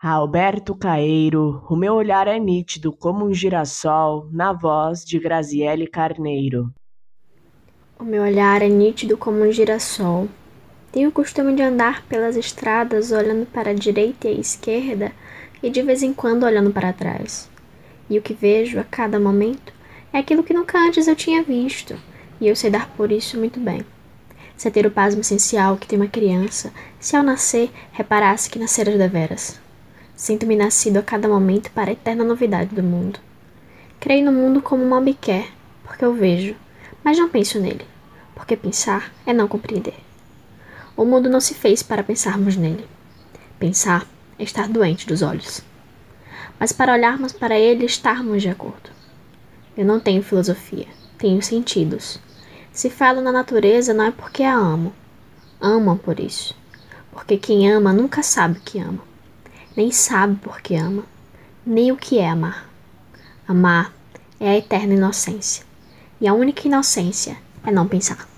Alberto Caeiro, o meu olhar é nítido como um girassol, na voz de Graziele Carneiro. O meu olhar é nítido como um girassol. Tenho o costume de andar pelas estradas olhando para a direita e a esquerda e de vez em quando olhando para trás. E o que vejo a cada momento é aquilo que nunca antes eu tinha visto, e eu sei dar por isso muito bem. Sei ter o pasmo essencial que tem uma criança, se ao nascer reparasse que nascera deveras. Sinto-me nascido a cada momento para a eterna novidade do mundo. Creio no mundo como um homem quer, porque eu vejo, mas não penso nele, porque pensar é não compreender. O mundo não se fez para pensarmos nele. Pensar é estar doente dos olhos. Mas para olharmos para ele, estarmos de acordo. Eu não tenho filosofia, tenho sentidos. Se falo na natureza, não é porque a amo. Amo por isso. Porque quem ama nunca sabe o que ama nem sabe por que ama, nem o que é amar. Amar é a eterna inocência, e a única inocência é não pensar.